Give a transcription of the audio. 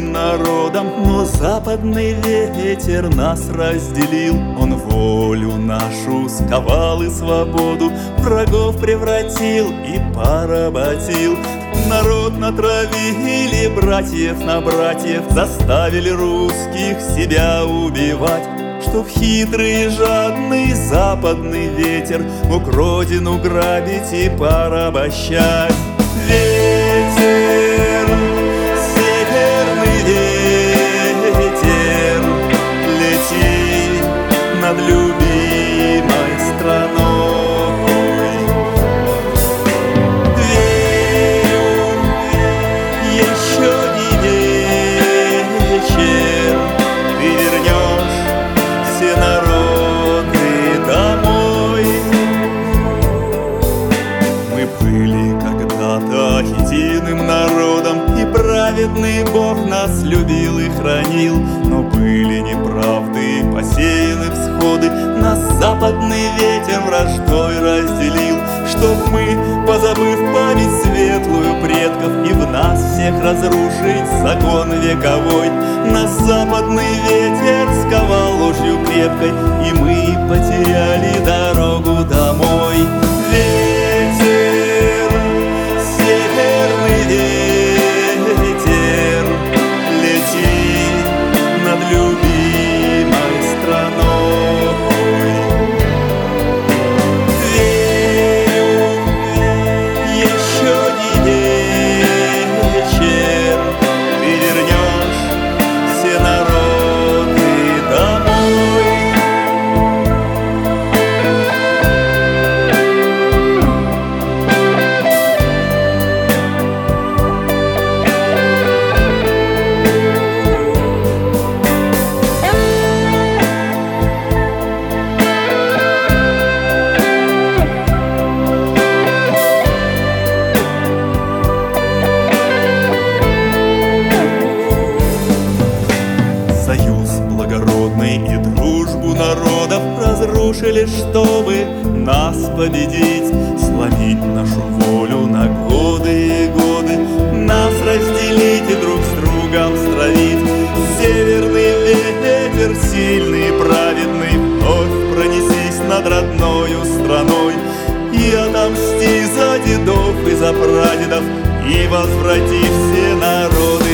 народом, но западный ветер нас разделил. Он волю нашу сковал и свободу, врагов превратил и поработил. Народ натравили, братьев на братьев, заставили русских себя убивать. Чтоб хитрый и жадный западный ветер Мог родину грабить и порабощать единым народом И праведный Бог нас любил и хранил. Но были неправды, посеяны всходы Нас западный ветер враждой разделил. Чтоб мы, позабыв память светлую предков И в нас всех разрушить закон вековой Нас западный ветер сковал ложью крепкой И мы потеряли дорогу Разрушили, чтобы нас победить Сломить нашу волю на годы и годы Нас разделить и друг с другом стравить. Северный ветер, сильный и праведный Вновь пронесись над родною страной. И отомсти за дедов и за прадедов И возврати все народы